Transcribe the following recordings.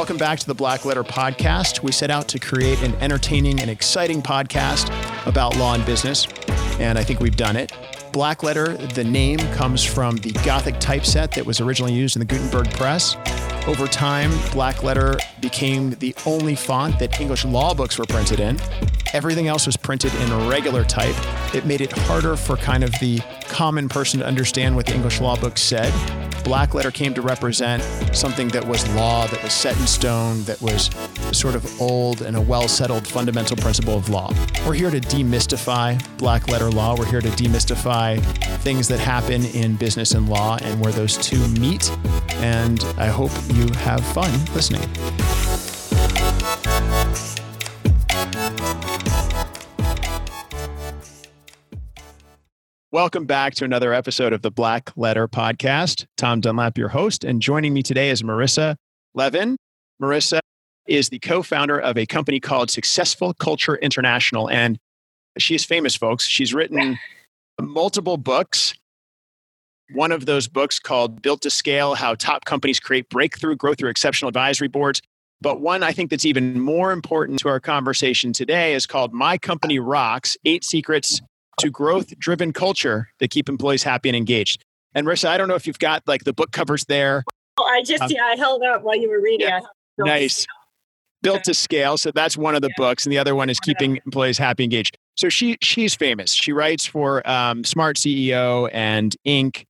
Welcome back to the Black Letter Podcast. We set out to create an entertaining and exciting podcast about law and business, and I think we've done it. Black Letter, the name comes from the Gothic typeset that was originally used in the Gutenberg press. Over time, Black Letter became the only font that English law books were printed in. Everything else was printed in regular type. It made it harder for kind of the common person to understand what the English law book said. Black letter came to represent something that was law, that was set in stone, that was sort of old and a well settled fundamental principle of law. We're here to demystify black letter law. We're here to demystify things that happen in business and law and where those two meet. And I hope you have fun listening. Welcome back to another episode of the Black Letter Podcast. Tom Dunlap, your host, and joining me today is Marissa Levin. Marissa is the co founder of a company called Successful Culture International, and she is famous, folks. She's written multiple books. One of those books called Built to Scale How Top Companies Create Breakthrough Growth Through Exceptional Advisory Boards. But one I think that's even more important to our conversation today is called My Company Rocks Eight Secrets to growth driven culture that keep employees happy and engaged. And Marissa, I don't know if you've got like the book covers there. Oh, I just, um, yeah, I held up while you were reading. Yeah. Nice. Built to scale. So that's one of the yeah. books. And the other one is keeping employees happy and engaged. So she she's famous. She writes for um, Smart CEO and Inc.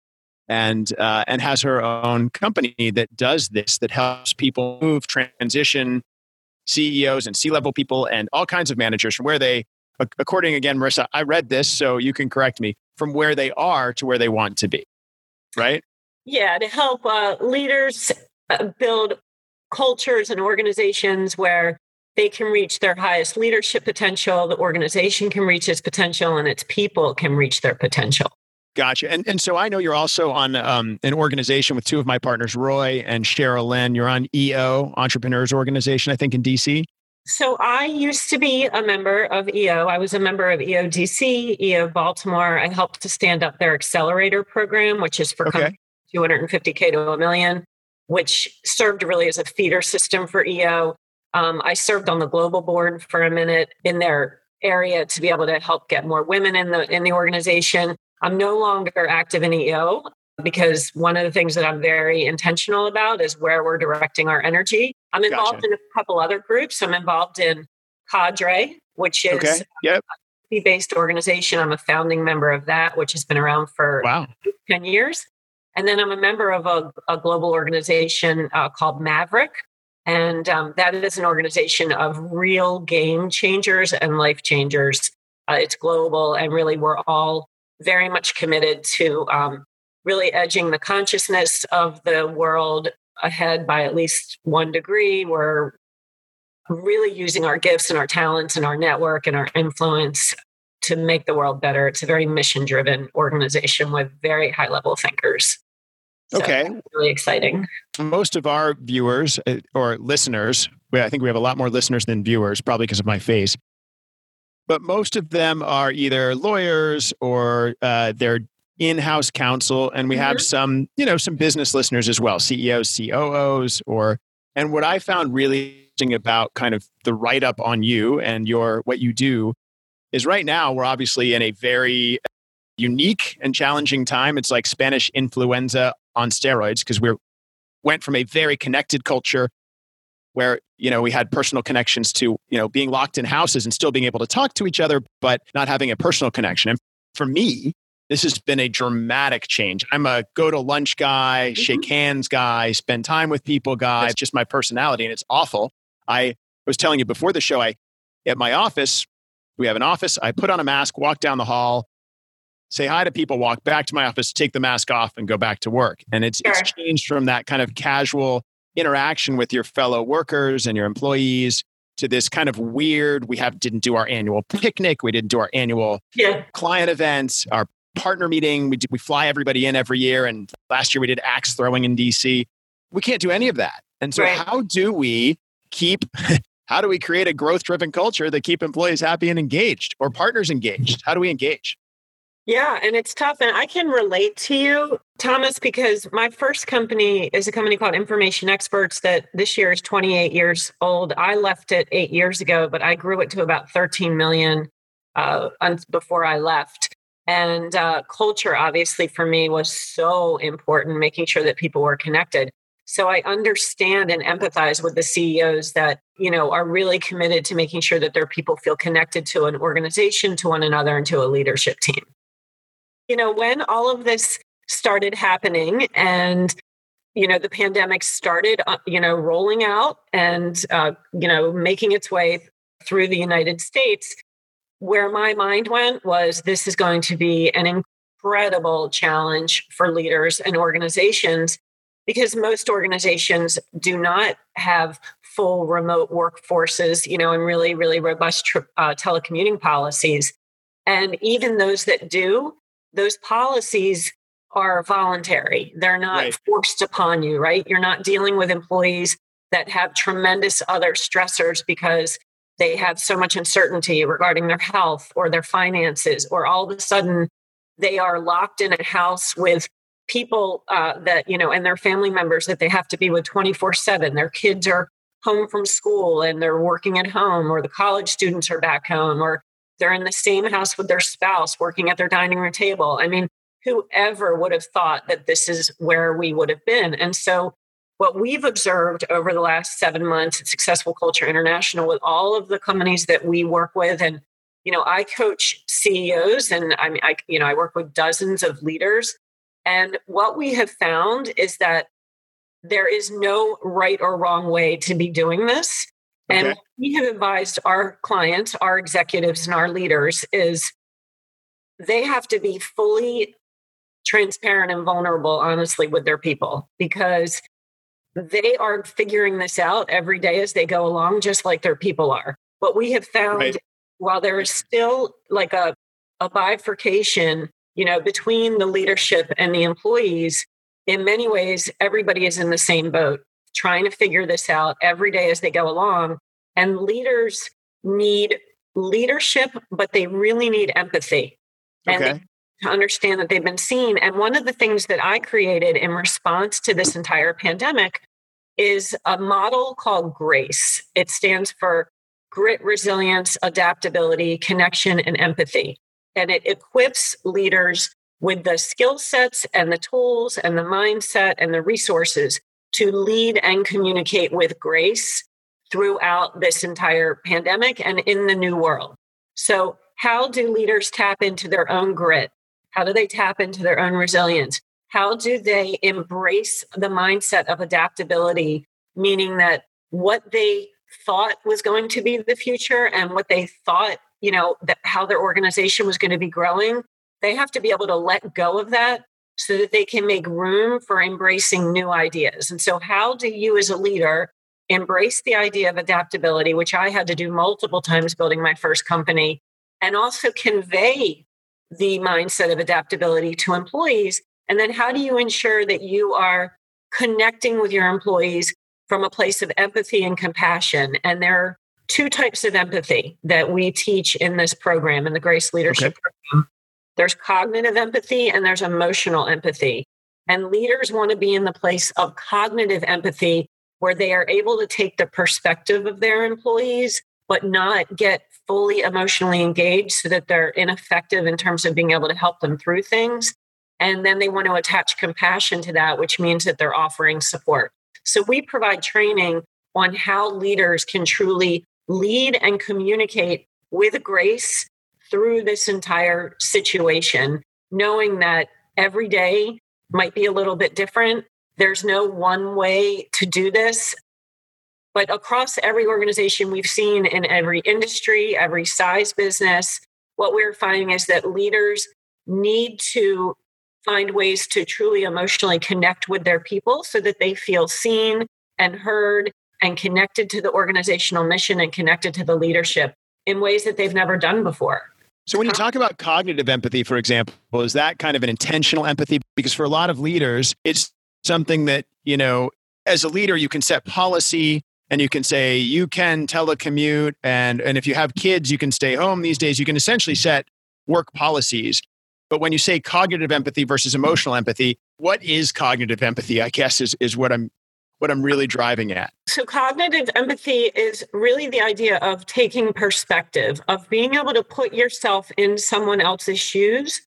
and uh, and has her own company that does this that helps people move, transition CEOs and C level people and all kinds of managers from where they according again, Marissa, I read this, so you can correct me from where they are to where they want to be, right? Yeah, to help uh, leaders uh, build cultures and organizations where they can reach their highest leadership potential, the organization can reach its potential, and its people can reach their potential. Gotcha. And and so I know you're also on um, an organization with two of my partners, Roy and Cheryl Lynn. You're on EO Entrepreneurs Organization, I think, in DC. So I used to be a member of EO. I was a member of EODC, EO Baltimore. I helped to stand up their accelerator program, which is for okay. 250K to a million, which served really as a feeder system for EO. Um, I served on the global board for a minute in their area to be able to help get more women in the in the organization. I'm no longer active in EO because one of the things that I'm very intentional about is where we're directing our energy. I'm involved gotcha. in a couple other groups. I'm involved in Cadre, which is okay. yep. a based organization. I'm a founding member of that, which has been around for wow. 10 years. And then I'm a member of a, a global organization uh, called Maverick. And um, that is an organization of real game changers and life changers. Uh, it's global, and really, we're all very much committed to um, really edging the consciousness of the world ahead by at least one degree. We're really using our gifts and our talents and our network and our influence to make the world better. It's a very mission driven organization with very high level thinkers. So okay. Really exciting. Most of our viewers uh, or listeners, I think we have a lot more listeners than viewers, probably because of my face. But most of them are either lawyers or uh, they're in-house counsel and we mm-hmm. have some you know some business listeners as well ceos coos or and what i found really interesting about kind of the write-up on you and your what you do is right now we're obviously in a very unique and challenging time it's like spanish influenza on steroids because we went from a very connected culture where you know we had personal connections to you know being locked in houses and still being able to talk to each other but not having a personal connection and for me this has been a dramatic change. I'm a go to lunch guy, mm-hmm. shake hands guy, spend time with people guy. It's just my personality and it's awful. I was telling you before the show, I at my office, we have an office. I put on a mask, walk down the hall, say hi to people, walk back to my office, take the mask off, and go back to work. And it's, sure. it's changed from that kind of casual interaction with your fellow workers and your employees to this kind of weird we have didn't do our annual picnic we didn't do our annual yeah. client events our partner meeting. We, do, we fly everybody in every year. And last year we did axe throwing in DC. We can't do any of that. And so, right. how do we keep, how do we create a growth driven culture that keep employees happy and engaged or partners engaged? How do we engage? Yeah, and it's tough. And I can relate to you, Thomas, because my first company is a company called Information Experts that this year is 28 years old. I left it eight years ago, but I grew it to about 13 million uh, before I left. And uh, culture, obviously, for me was so important, making sure that people were connected. So I understand and empathize with the CEOs that, you know, are really committed to making sure that their people feel connected to an organization, to one another, and to a leadership team. You know, when all of this started happening and you know the pandemic started uh, you know rolling out and uh, you know making its way through the united states where my mind went was this is going to be an incredible challenge for leaders and organizations because most organizations do not have full remote workforces, you know, and really, really robust uh, telecommuting policies. And even those that do, those policies are voluntary. They're not right. forced upon you, right? You're not dealing with employees that have tremendous other stressors because they have so much uncertainty regarding their health or their finances, or all of a sudden they are locked in a house with people uh, that you know and their family members that they have to be with 24 7 their kids are home from school and they're working at home or the college students are back home or they're in the same house with their spouse working at their dining room table. I mean whoever would have thought that this is where we would have been? And so what we've observed over the last seven months at successful culture international with all of the companies that we work with and you know i coach ceos and i mean i you know i work with dozens of leaders and what we have found is that there is no right or wrong way to be doing this. Okay. And we have advised our clients, our executives, and our leaders is they have to be fully transparent and vulnerable, honestly, with their people because they are figuring this out every day as they go along, just like their people are. What we have found right. while there is still like a, a bifurcation you know, between the leadership and the employees, in many ways, everybody is in the same boat, trying to figure this out every day as they go along. And leaders need leadership, but they really need empathy. Okay. To understand that they've been seen. And one of the things that I created in response to this entire pandemic is a model called GRACE. It stands for grit, resilience, adaptability, connection, and empathy and it equips leaders with the skill sets and the tools and the mindset and the resources to lead and communicate with grace throughout this entire pandemic and in the new world. So, how do leaders tap into their own grit? How do they tap into their own resilience? How do they embrace the mindset of adaptability, meaning that what they thought was going to be the future and what they thought you know that how their organization was going to be growing they have to be able to let go of that so that they can make room for embracing new ideas and so how do you as a leader embrace the idea of adaptability which i had to do multiple times building my first company and also convey the mindset of adaptability to employees and then how do you ensure that you are connecting with your employees from a place of empathy and compassion and there are two types of empathy that we teach in this program, in the Grace Leadership okay. Program. There's cognitive empathy and there's emotional empathy. And leaders want to be in the place of cognitive empathy where they are able to take the perspective of their employees, but not get fully emotionally engaged so that they're ineffective in terms of being able to help them through things. And then they want to attach compassion to that, which means that they're offering support. So we provide training on how leaders can truly lead and communicate with grace through this entire situation, knowing that every day might be a little bit different. There's no one way to do this. But across every organization we've seen in every industry, every size business, what we're finding is that leaders need to find ways to truly emotionally connect with their people so that they feel seen and heard and connected to the organizational mission and connected to the leadership in ways that they've never done before. So, when you talk about cognitive empathy, for example, is that kind of an intentional empathy? Because for a lot of leaders, it's something that, you know, as a leader, you can set policy and you can say you can telecommute and and if you have kids you can stay home these days you can essentially set work policies But when you say cognitive empathy versus emotional empathy, what is cognitive empathy? I guess is, is what I'm what I'm really driving at. So, cognitive empathy is really the idea of taking perspective, of being able to put yourself in someone else's shoes,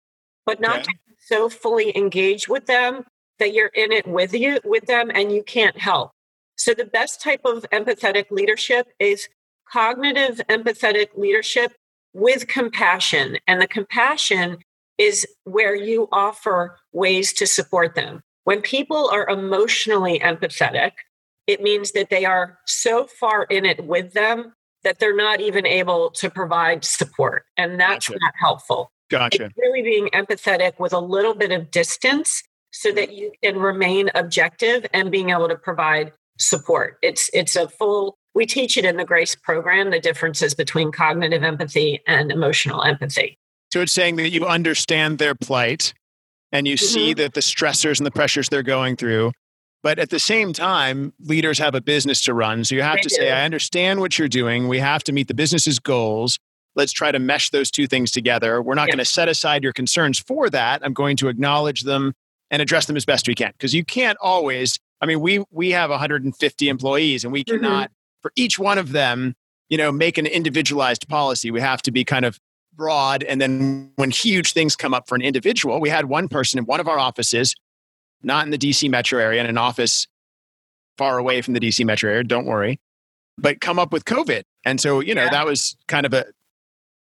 but not so fully engage with them that you're in it with you with them and you can't help. So, the best type of empathetic leadership is cognitive empathetic leadership with compassion. And the compassion is where you offer ways to support them. When people are emotionally empathetic, it means that they are so far in it with them that they're not even able to provide support. And that's gotcha. not helpful. Gotcha. It's really being empathetic with a little bit of distance so that you can remain objective and being able to provide support. It's it's a full we teach it in the grace program the differences between cognitive empathy and emotional empathy. So it's saying that you understand their plight and you mm-hmm. see that the stressors and the pressures they're going through. But at the same time, leaders have a business to run. So you have they to do. say, I understand what you're doing. We have to meet the business's goals. Let's try to mesh those two things together. We're not yeah. going to set aside your concerns for that. I'm going to acknowledge them and address them as best we can. Because you can't always, I mean, we we have 150 employees and we mm-hmm. cannot, mm-hmm. for each one of them, you know, make an individualized policy. We have to be kind of broad. And then when huge things come up for an individual, we had one person in one of our offices, not in the DC metro area, in an office far away from the DC metro area, don't worry, but come up with COVID. And so, you know, yeah. that was kind of a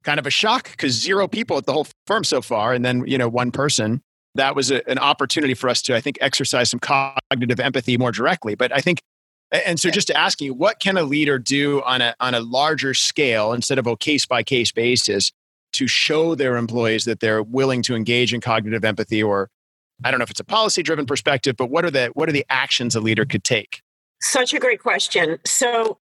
kind of a shock because zero people at the whole firm so far. And then, you know, one person. That was a, an opportunity for us to, I think, exercise some cognitive empathy more directly. But I think and so, just to ask you, what can a leader do on a on a larger scale instead of a case by case basis to show their employees that they're willing to engage in cognitive empathy or I don't know if it's a policy driven perspective, but what are the what are the actions a leader could take? Such a great question. So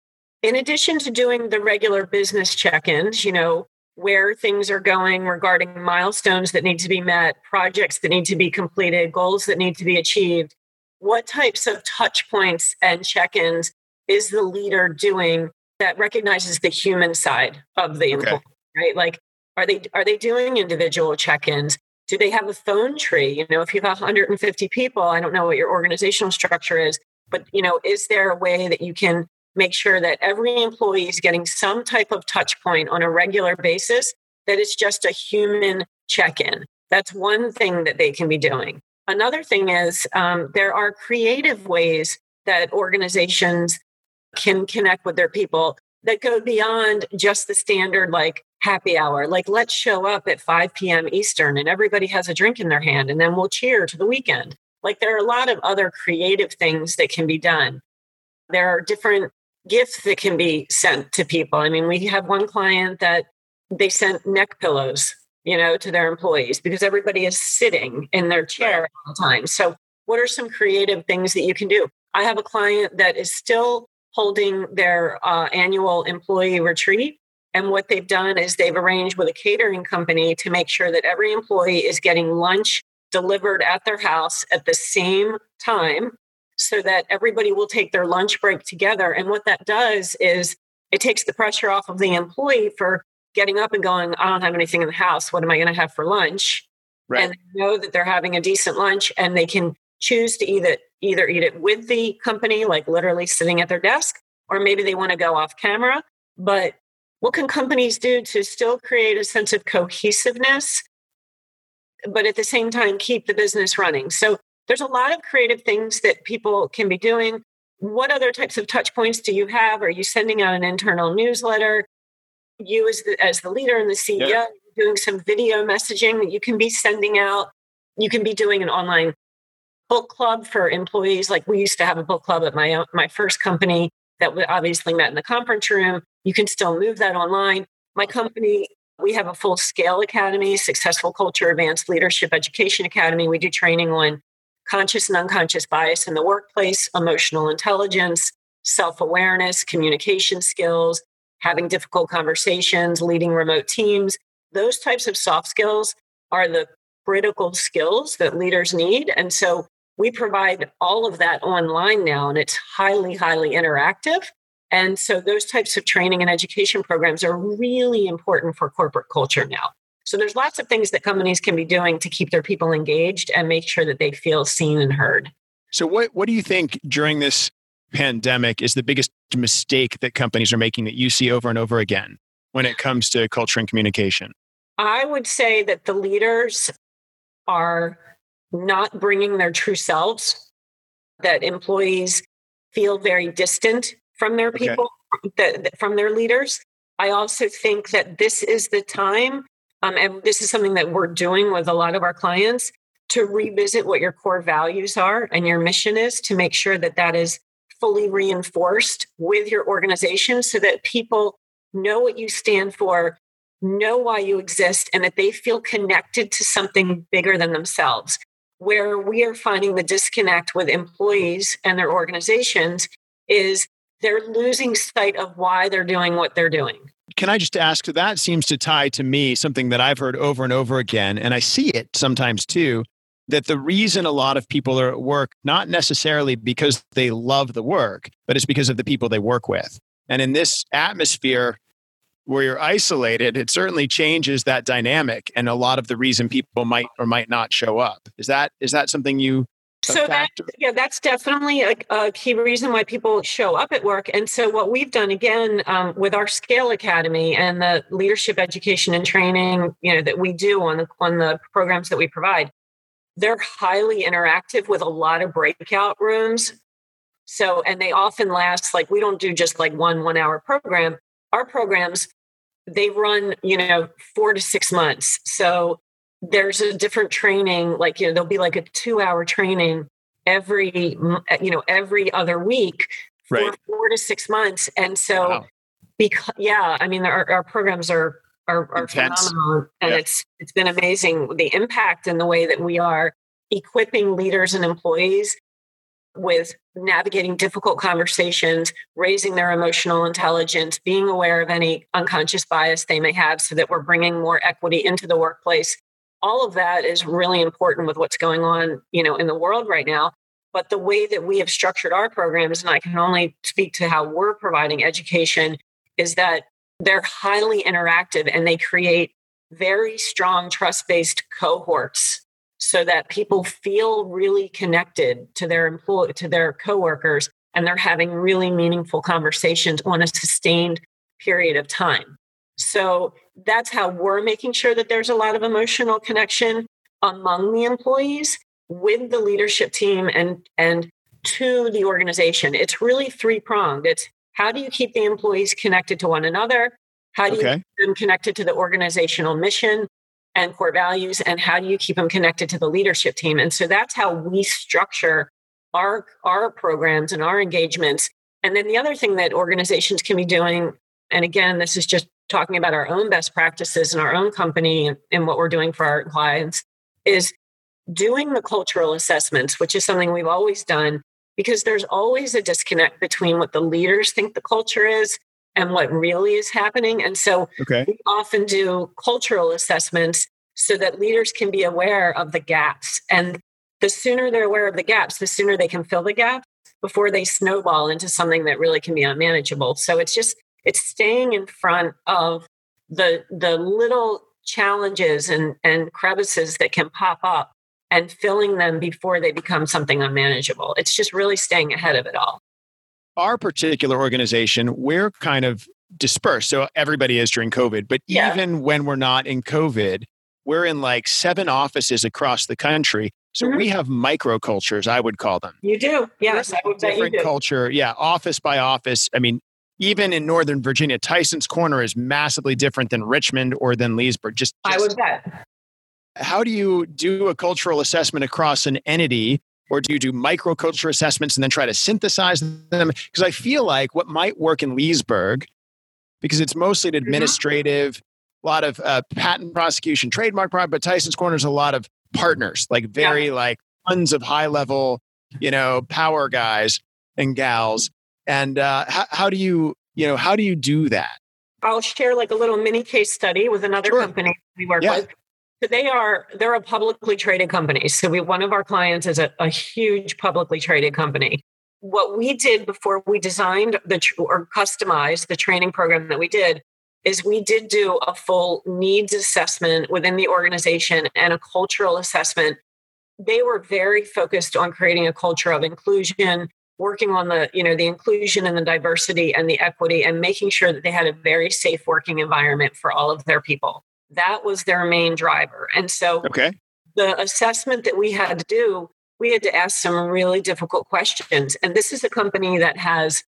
in addition to doing the regular business check-ins, you know, where things are going regarding milestones that need to be met, projects that need to be completed, goals that need to be achieved, what types of touch points and check-ins is the leader doing that recognizes the human side of the okay. employee, right? Like are they are they doing individual check-ins? Do they have a phone tree? You know, if you have 150 people, I don't know what your organizational structure is, but you know, is there a way that you can make sure that every employee is getting some type of touch point on a regular basis that it's just a human check-in? That's one thing that they can be doing. Another thing is um, there are creative ways that organizations can connect with their people that go beyond just the standard like happy hour. Like, let's show up at 5 p.m. Eastern and everybody has a drink in their hand and then we'll cheer to the weekend. Like, there are a lot of other creative things that can be done. There are different gifts that can be sent to people. I mean, we have one client that they sent neck pillows, you know, to their employees because everybody is sitting in their chair all the time. So, what are some creative things that you can do? I have a client that is still holding their uh, annual employee retreat and what they've done is they've arranged with a catering company to make sure that every employee is getting lunch delivered at their house at the same time so that everybody will take their lunch break together. And what that does is it takes the pressure off of the employee for getting up and going, I don't have anything in the house. What am I going to have for lunch? Right. And they know that they're having a decent lunch and they can choose to either either eat it with the company, like literally sitting at their desk, or maybe they want to go off camera. But what can companies do to still create a sense of cohesiveness, but at the same time keep the business running? So there's a lot of creative things that people can be doing. What other types of touch points do you have? Are you sending out an internal newsletter? You, as the, as the leader and the CEO, yeah. doing some video messaging that you can be sending out. You can be doing an online book club for employees. Like we used to have a book club at my my first company that obviously met in the conference room. You can still move that online. My company, we have a full scale academy, Successful Culture Advanced Leadership Education Academy. We do training on conscious and unconscious bias in the workplace, emotional intelligence, self awareness, communication skills, having difficult conversations, leading remote teams. Those types of soft skills are the critical skills that leaders need. And so we provide all of that online now, and it's highly, highly interactive. And so those types of training and education programs are really important for corporate culture now. So there's lots of things that companies can be doing to keep their people engaged and make sure that they feel seen and heard. So what what do you think during this pandemic is the biggest mistake that companies are making that you see over and over again when it comes to culture and communication? I would say that the leaders are not bringing their true selves, that employees feel very distant from their people, okay. from their leaders. I also think that this is the time, um, and this is something that we're doing with a lot of our clients to revisit what your core values are and your mission is to make sure that that is fully reinforced with your organization so that people know what you stand for, know why you exist, and that they feel connected to something bigger than themselves. Where we are finding the disconnect with employees and their organizations is they're losing sight of why they're doing what they're doing. Can I just ask? That seems to tie to me something that I've heard over and over again, and I see it sometimes too. That the reason a lot of people are at work, not necessarily because they love the work, but it's because of the people they work with. And in this atmosphere where you're isolated, it certainly changes that dynamic and a lot of the reason people might or might not show up. Is that is that something you so that yeah that's definitely a, a, key reason why people show up at work. And so what we've done again um, with our scale academy and the leadership education and training you know that we do on the on the programs that we provide they're highly interactive with a lot of breakout rooms. So and they often last like we don't do just like one one hour program. Our programs they run you know four to six months. So there's a different training like you know there'll be like a two hour training every you know every other week for right. four to six months and so wow. because yeah i mean our, our programs are are, are phenomenal and yeah. it's it's been amazing the impact and the way that we are equipping leaders and employees with navigating difficult conversations, raising their emotional intelligence, being aware of any unconscious bias they may have so that we're bringing more equity into the workplace. All of that is really important with what's going on, you know, in the world right now. But the way that we have structured our programs, and I can only speak to how we're providing education, is that they're highly interactive and they create very strong trust based cohorts so that people feel really connected to their employee to their coworkers and they're having really meaningful conversations on a sustained period of time so that's how we're making sure that there's a lot of emotional connection among the employees with the leadership team and and to the organization. It's really three pronged it's how do you keep the employees connected to one another? How do okay. you keep them connected to the organizational mission and core values? And how do you keep them connected to the leadership team? And so that's how we structure our our programs and our engagements. And then the other thing that organizations can be doing and again this is just talking about our own best practices in our own company and, and what we're doing for our clients is doing the cultural assessments which is something we've always done because there's always a disconnect between what the leaders think the culture is and what really is happening. And so okay. we often do cultural assessments so that leaders can be aware of the gaps. And the sooner they're aware of the gaps, the sooner they can fill the gaps before they snowball into something that really can be unmanageable. So it's just it's staying in front of the the little challenges and, and crevices that can pop up and filling them before they become something unmanageable. It's just really staying ahead of it all our particular organization, we're kind of dispersed. So everybody is during COVID, but yeah. even when we're not in COVID, we're in like seven offices across the country. So mm-hmm. we have microcultures, I would call them. You do. Yes. different culture. Yeah. Office by office. I mean, even in Northern Virginia, Tyson's Corner is massively different than Richmond or than Leesburg. Just, just I would bet. How do you do a cultural assessment across an entity or do you do microculture assessments and then try to synthesize them? Because I feel like what might work in Leesburg, because it's mostly mm-hmm. administrative, a lot of uh, patent prosecution, trademark, but Tyson's Corner is a lot of partners, like very yeah. like tons of high level, you know, power guys and gals. And uh, how, how do you, you know, how do you do that? I'll share like a little mini case study with another sure. company we work yeah. with they are they're a publicly traded company. So we one of our clients is a, a huge publicly traded company. What we did before we designed the or customized the training program that we did is we did do a full needs assessment within the organization and a cultural assessment. They were very focused on creating a culture of inclusion, working on the, you know, the inclusion and the diversity and the equity and making sure that they had a very safe working environment for all of their people. That was their main driver. And so okay. the assessment that we had to do, we had to ask some really difficult questions. And this is a company that has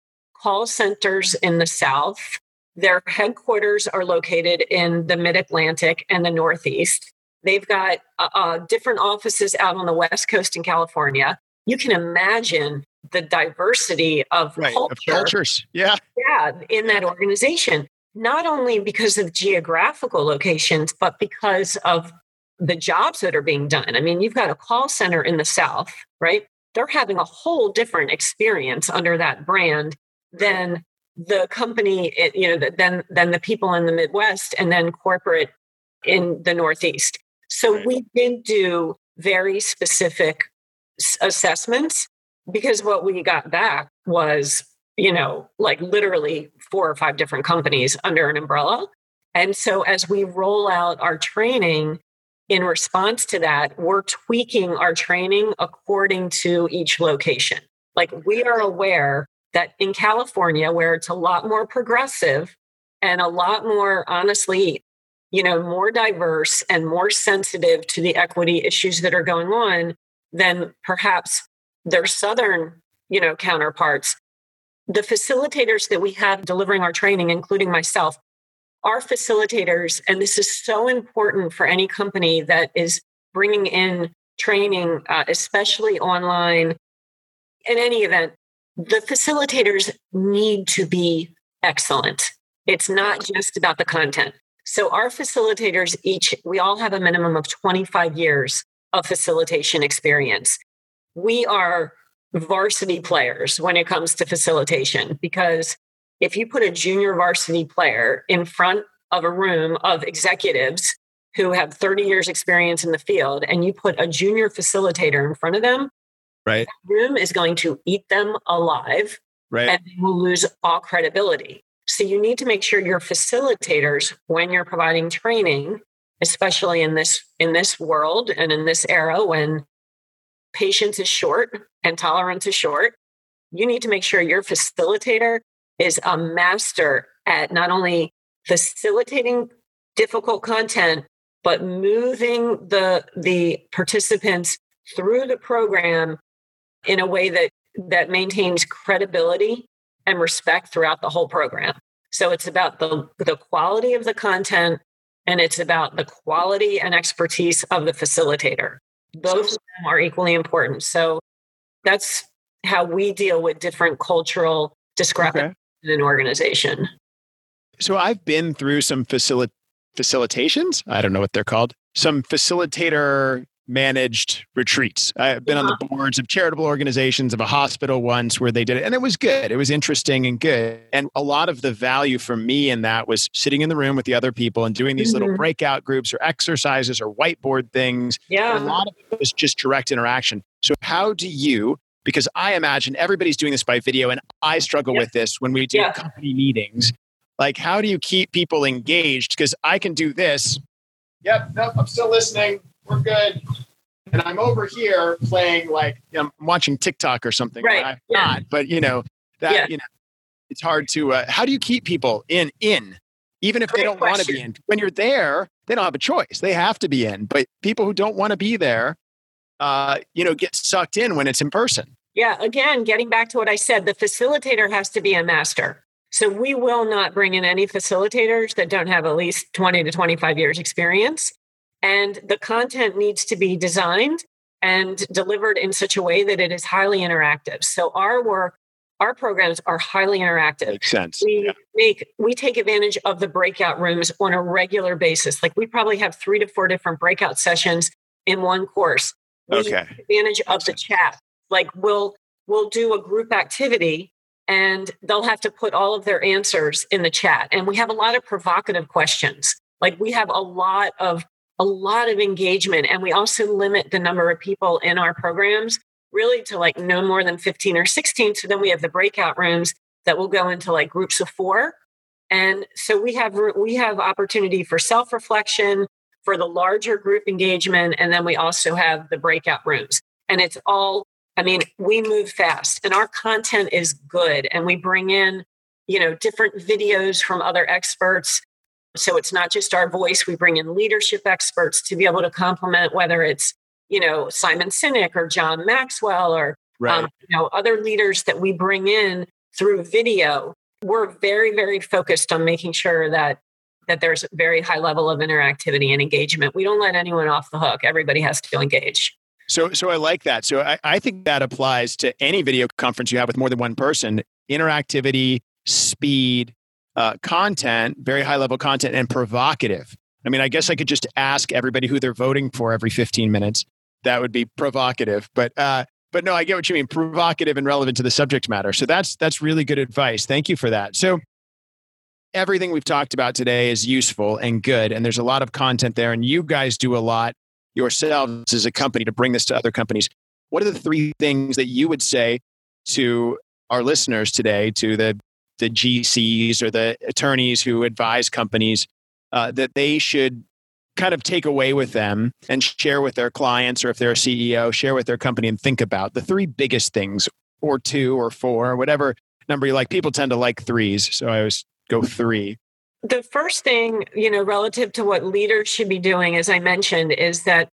call centers in the South their headquarters are located in the mid Atlantic and the Northeast. They've got uh, uh, different offices out on the West Coast in California. You can imagine the diversity of, right, culture, of cultures. Yeah. Yeah, in that organization, not only because of geographical locations, but because of the jobs that are being done. I mean, you've got a call center in the South, right? They're having a whole different experience under that brand than the company, eh, you know, then then the people in the Midwest, and then corporate in the Northeast. So we did do very specific assessments because what we got back was, you know, like literally four or five different companies under an umbrella. And so as we roll out our training in response to that, we're tweaking our training according to each location. Like we are aware that in California, where it's a lot more progressive and a lot more, honestly, you know, more diverse and more sensitive to the equity issues that are going on than perhaps their southern, you know, counterparts. The facilitators that we have delivering our training, including myself, are facilitators, and this is so important for any company that is bringing in training, uh, especially online. In any event, the facilitators need to be excellent. It's not just about the content. So, our facilitators each, we all have a minimum of 25 years of facilitation experience. We are varsity players when it comes to facilitation because if you put a junior varsity player in front of a room of executives who have 30 years experience in the field and you put a junior facilitator in front of them Right. That room is going to eat them alive. Right. And they will lose all credibility. So you need to make sure your facilitators, when you're providing training, especially in this in this world and in this era when patience is short and tolerance is short, you need to make sure your facilitator is a master at not only facilitating difficult content but moving the the participants through the program in a way that that maintains credibility and respect throughout the whole program. So it's about the the quality of the content and it's about the quality and expertise of the facilitator. Both of them are equally important. So that's how we deal with different cultural discrepancies okay. in an organization. So I've been through some facilitations. I don't know what they're called. Some facilitator managed retreats. I've been on the boards of charitable organizations of a hospital once where they did it, and it was good. It was interesting and good. And a lot of the value for me in that was sitting in the room with the other people and doing these mm-hmm. little breakout groups or exercises or whiteboard things. Yeah. a lot of it was just direct interaction. So, how do you? Because I imagine everybody's doing this by video, and I struggle yeah. with this when we do yeah. company meetings. Like, how do you keep people engaged? Because I can do this. Yep, nope, I'm still listening we're good. And I'm over here playing like you know, I'm watching TikTok or something. Right. I'm yeah. not, but you know that yeah. you know it's hard to. Uh, how do you keep people in in even if Great they don't want to be in? When you're there, they don't have a choice. They have to be in. But people who don't want to be there, uh, you know, get sucked in when it's in person. Yeah. Again, getting back to what I said, the facilitator has to be a master. So we will not bring in any facilitators that don't have at least 20 to 25 years experience. And the content needs to be designed and delivered in such a way that it is highly interactive. So our work, our programs are highly interactive. Makes sense. We yeah. make we take advantage of the breakout rooms on a regular basis. Like we probably have three to four different breakout sessions in one course. We okay. take advantage of the chat. Like we'll we'll do a group activity and they'll have to put all of their answers in the chat. And we have a lot of provocative questions. Like we have a lot of a lot of engagement. And we also limit the number of people in our programs really to like no more than 15 or 16. So then we have the breakout rooms that will go into like groups of four. And so we have we have opportunity for self-reflection, for the larger group engagement, and then we also have the breakout rooms. And it's all, I mean, we move fast and our content is good. And we bring in, you know, different videos from other experts. So it's not just our voice, we bring in leadership experts to be able to complement whether it's, you know, Simon Sinek or John Maxwell or right. um, you know other leaders that we bring in through video. We're very very focused on making sure that that there's a very high level of interactivity and engagement. We don't let anyone off the hook. Everybody has to engage so so i like that. So i, I think that applies to any video conference you have with more than one person. Interactivity speed uh, content very high level content and provocative i mean i guess i could just ask everybody who they're voting for every 15 minutes that would be provocative but uh, but no, I get what you mean. Provocative and relevant to the subject matter. So that's that's really good advice. Thank you for that. So everything we've talked about today is useful and good, and there's a lot of content there. And you guys do a lot yourselves as a company to bring this to other companies. What are the three things that you would say to our listeners today, to the the GCs or the attorneys who advise companies uh, that they should kind of take away with them and share with their clients or if they're a CEO, share with their company and think about the three biggest things or two or four, whatever number you like. People tend to like threes. So I always go three. The first thing, you know, relative to what leaders should be doing, as I mentioned, is that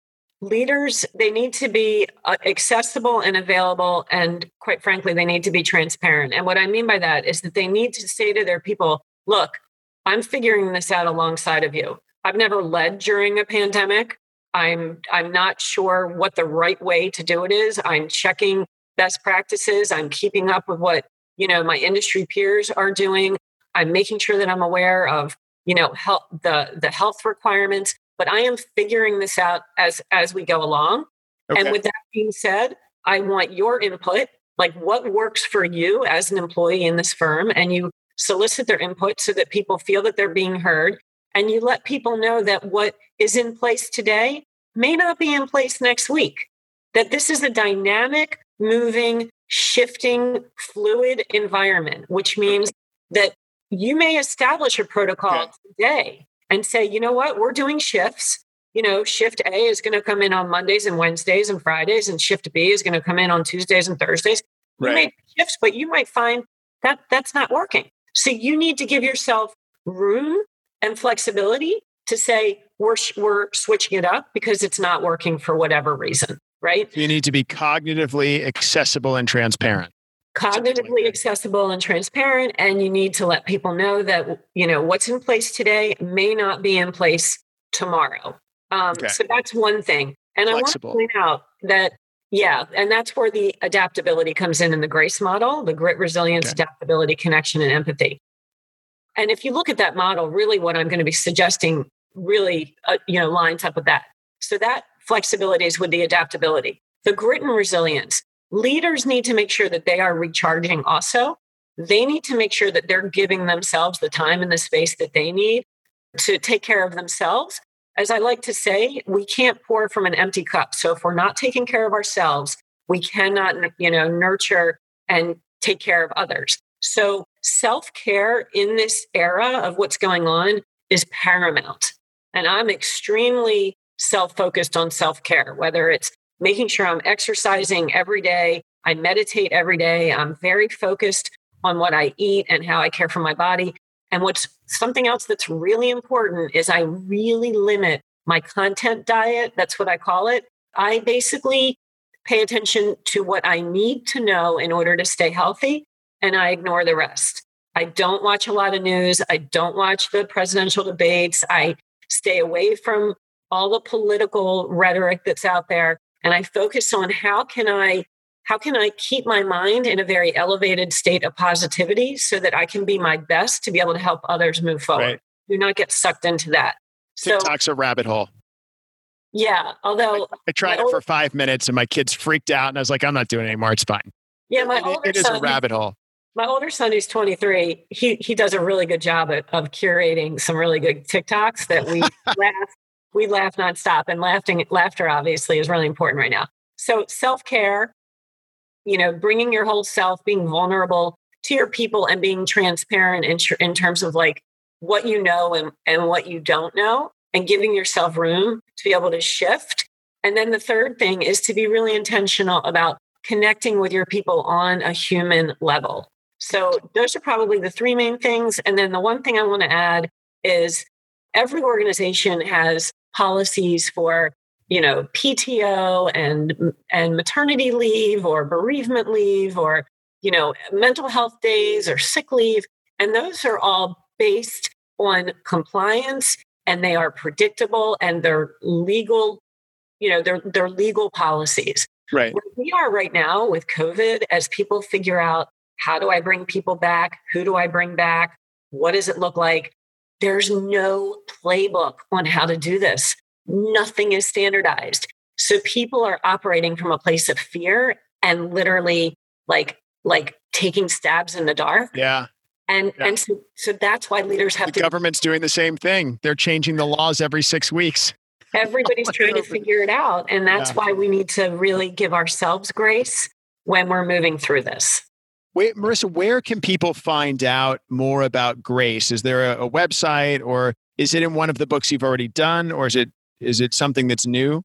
leaders they need to be uh, accessible and available and quite frankly they need to be transparent and what i mean by that is that they need to say to their people look i'm figuring this out alongside of you I've never led during a pandemic. I'm I'm not sure what the right way to do it is. I'm checking best practices. I'm keeping up with what, you know, my industry peers are doing. I'm making sure that I'm aware of, you know, health the the health requirements, but I am figuring this out as as we go along. Okay. And with that being said, I want your input, like what works for you as an employee in this firm and you solicit their input so that people feel that they're being heard and you let people know that what is in place today may not be in place next week, that this is a dynamic, moving, shifting, fluid environment, which means that you may establish a protocol today and say, you know what, we're doing shifts. You know, shift A is going to come in on Mondays and Wednesdays and Fridays, and shift B is going to come in on Tuesdays and Thursdays. Right. You may shifts, but you might find that that's not working. So you need to give yourself room and flexibility to say we're we're switching it up because it's not working for whatever reason, right? You need to be cognitively accessible and transparent. Cognitively accessible and transparent and you need to let people know that you know what's in place today may not be in place tomorrow. Um, okay. So that's one thing. And Flexible. I want to point out that yeah, and that's where the adaptability comes in in the GRACE model, the grit, resilience, okay. adaptability, connection, and empathy. And if you look at that model, really what I'm going to be suggesting really uh, you know lines up with that. So that flexibility is with the adaptability. The grit and resilience. Leaders need to make sure that they are recharging also. They need to make sure that they're giving themselves the time and the space that they need to take care of themselves. As I like to say, we can't pour from an empty cup. So if we're not taking care of ourselves, we cannot, you know, nurture and take care of others. So self care in this era of what's going on is paramount. And I'm extremely self focused on self care, whether it's making sure I'm exercising every day, I meditate every day, I'm very focused on what I eat and how I care for my body. And what's something else that's really important is I really limit my content diet. That's what I call it. I basically pay attention to what I need to know in order to stay healthy and I ignore the rest. I don't watch a lot of news. I don't watch the presidential debates. I stay away from all the political rhetoric that's out there and I focus on how can I how can I keep my mind in a very elevated state of positivity so that I can be my best to be able to help others move forward. Right. Do not get sucked into that. TikTok's so, a rabbit hole. Yeah, although I, I tried it for five minutes and my kids freaked out, and I was like, "I'm not doing it anymore. It's fine." Yeah, my it, older it is son, a rabbit hole my older son who's 23 he he does a really good job of, of curating some really good tiktoks that we laugh we laugh nonstop and laughing laughter obviously is really important right now so self-care you know bringing your whole self being vulnerable to your people and being transparent in, in terms of like what you know and, and what you don't know and giving yourself room to be able to shift. And then the third thing is to be really intentional about connecting with your people on a human level. So those are probably the three main things. And then the one thing I want to add is every organization has policies for you know PTO and and maternity leave or bereavement leave or you know mental health days or sick leave. And those are all based on compliance and they are predictable and they're legal you know they're they're legal policies. Right. Where we are right now with covid as people figure out how do i bring people back? Who do i bring back? What does it look like there's no playbook on how to do this. Nothing is standardized. So people are operating from a place of fear and literally like like taking stabs in the dark. Yeah. And yeah. and so, so that's why leaders have the to government's doing the same thing. They're changing the laws every six weeks. Everybody's trying to figure it out. And that's yeah. why we need to really give ourselves grace when we're moving through this Wait, Marissa, where can people find out more about grace? Is there a, a website or is it in one of the books you've already done or is it is it something that's new?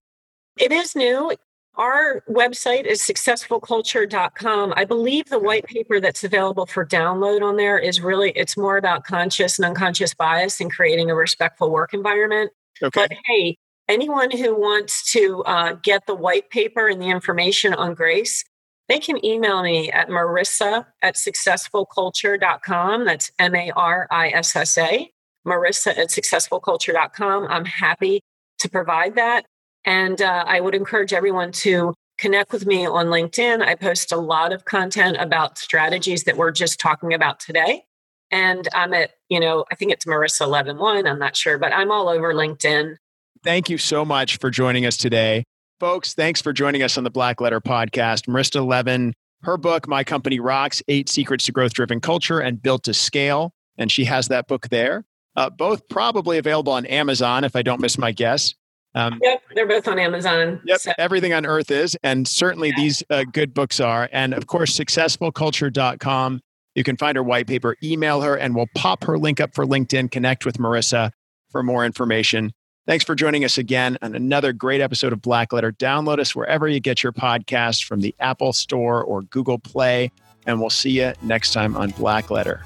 It is new. Our website is successfulculture.com. I believe the white paper that's available for download on there is really it's more about conscious and unconscious bias and creating a respectful work environment. Okay. But hey, anyone who wants to uh, get the white paper and the information on grace, they can email me at marissa at successfulculture.com. That's M A R I S S A. Marissa at successfulculture.com. I'm happy to provide that. And uh, I would encourage everyone to connect with me on LinkedIn. I post a lot of content about strategies that we're just talking about today. And I'm at, you know, I think it's Marissa 111. I'm not sure, but I'm all over LinkedIn. Thank you so much for joining us today. Folks, thanks for joining us on the Black Letter podcast. Marissa Levin, her book, My Company Rocks Eight Secrets to Growth Driven Culture and Built to Scale. And she has that book there. Uh, both probably available on Amazon, if I don't miss my guess. Um, yep, they're both on Amazon. Yep, so. everything on earth is, and certainly yeah. these uh, good books are. And of course, successfulculture.com. You can find her white paper, email her, and we'll pop her link up for LinkedIn. Connect with Marissa for more information. Thanks for joining us again on another great episode of Black Letter. Download us wherever you get your podcasts from the Apple Store or Google Play, and we'll see you next time on Black Letter.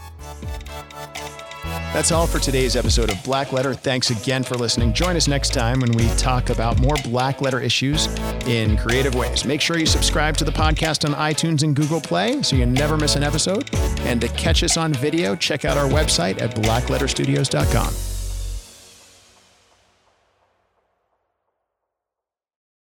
That's all for today's episode of Black Letter. Thanks again for listening. Join us next time when we talk about more Black Letter issues in creative ways. Make sure you subscribe to the podcast on iTunes and Google Play so you never miss an episode. And to catch us on video, check out our website at blackletterstudios.com.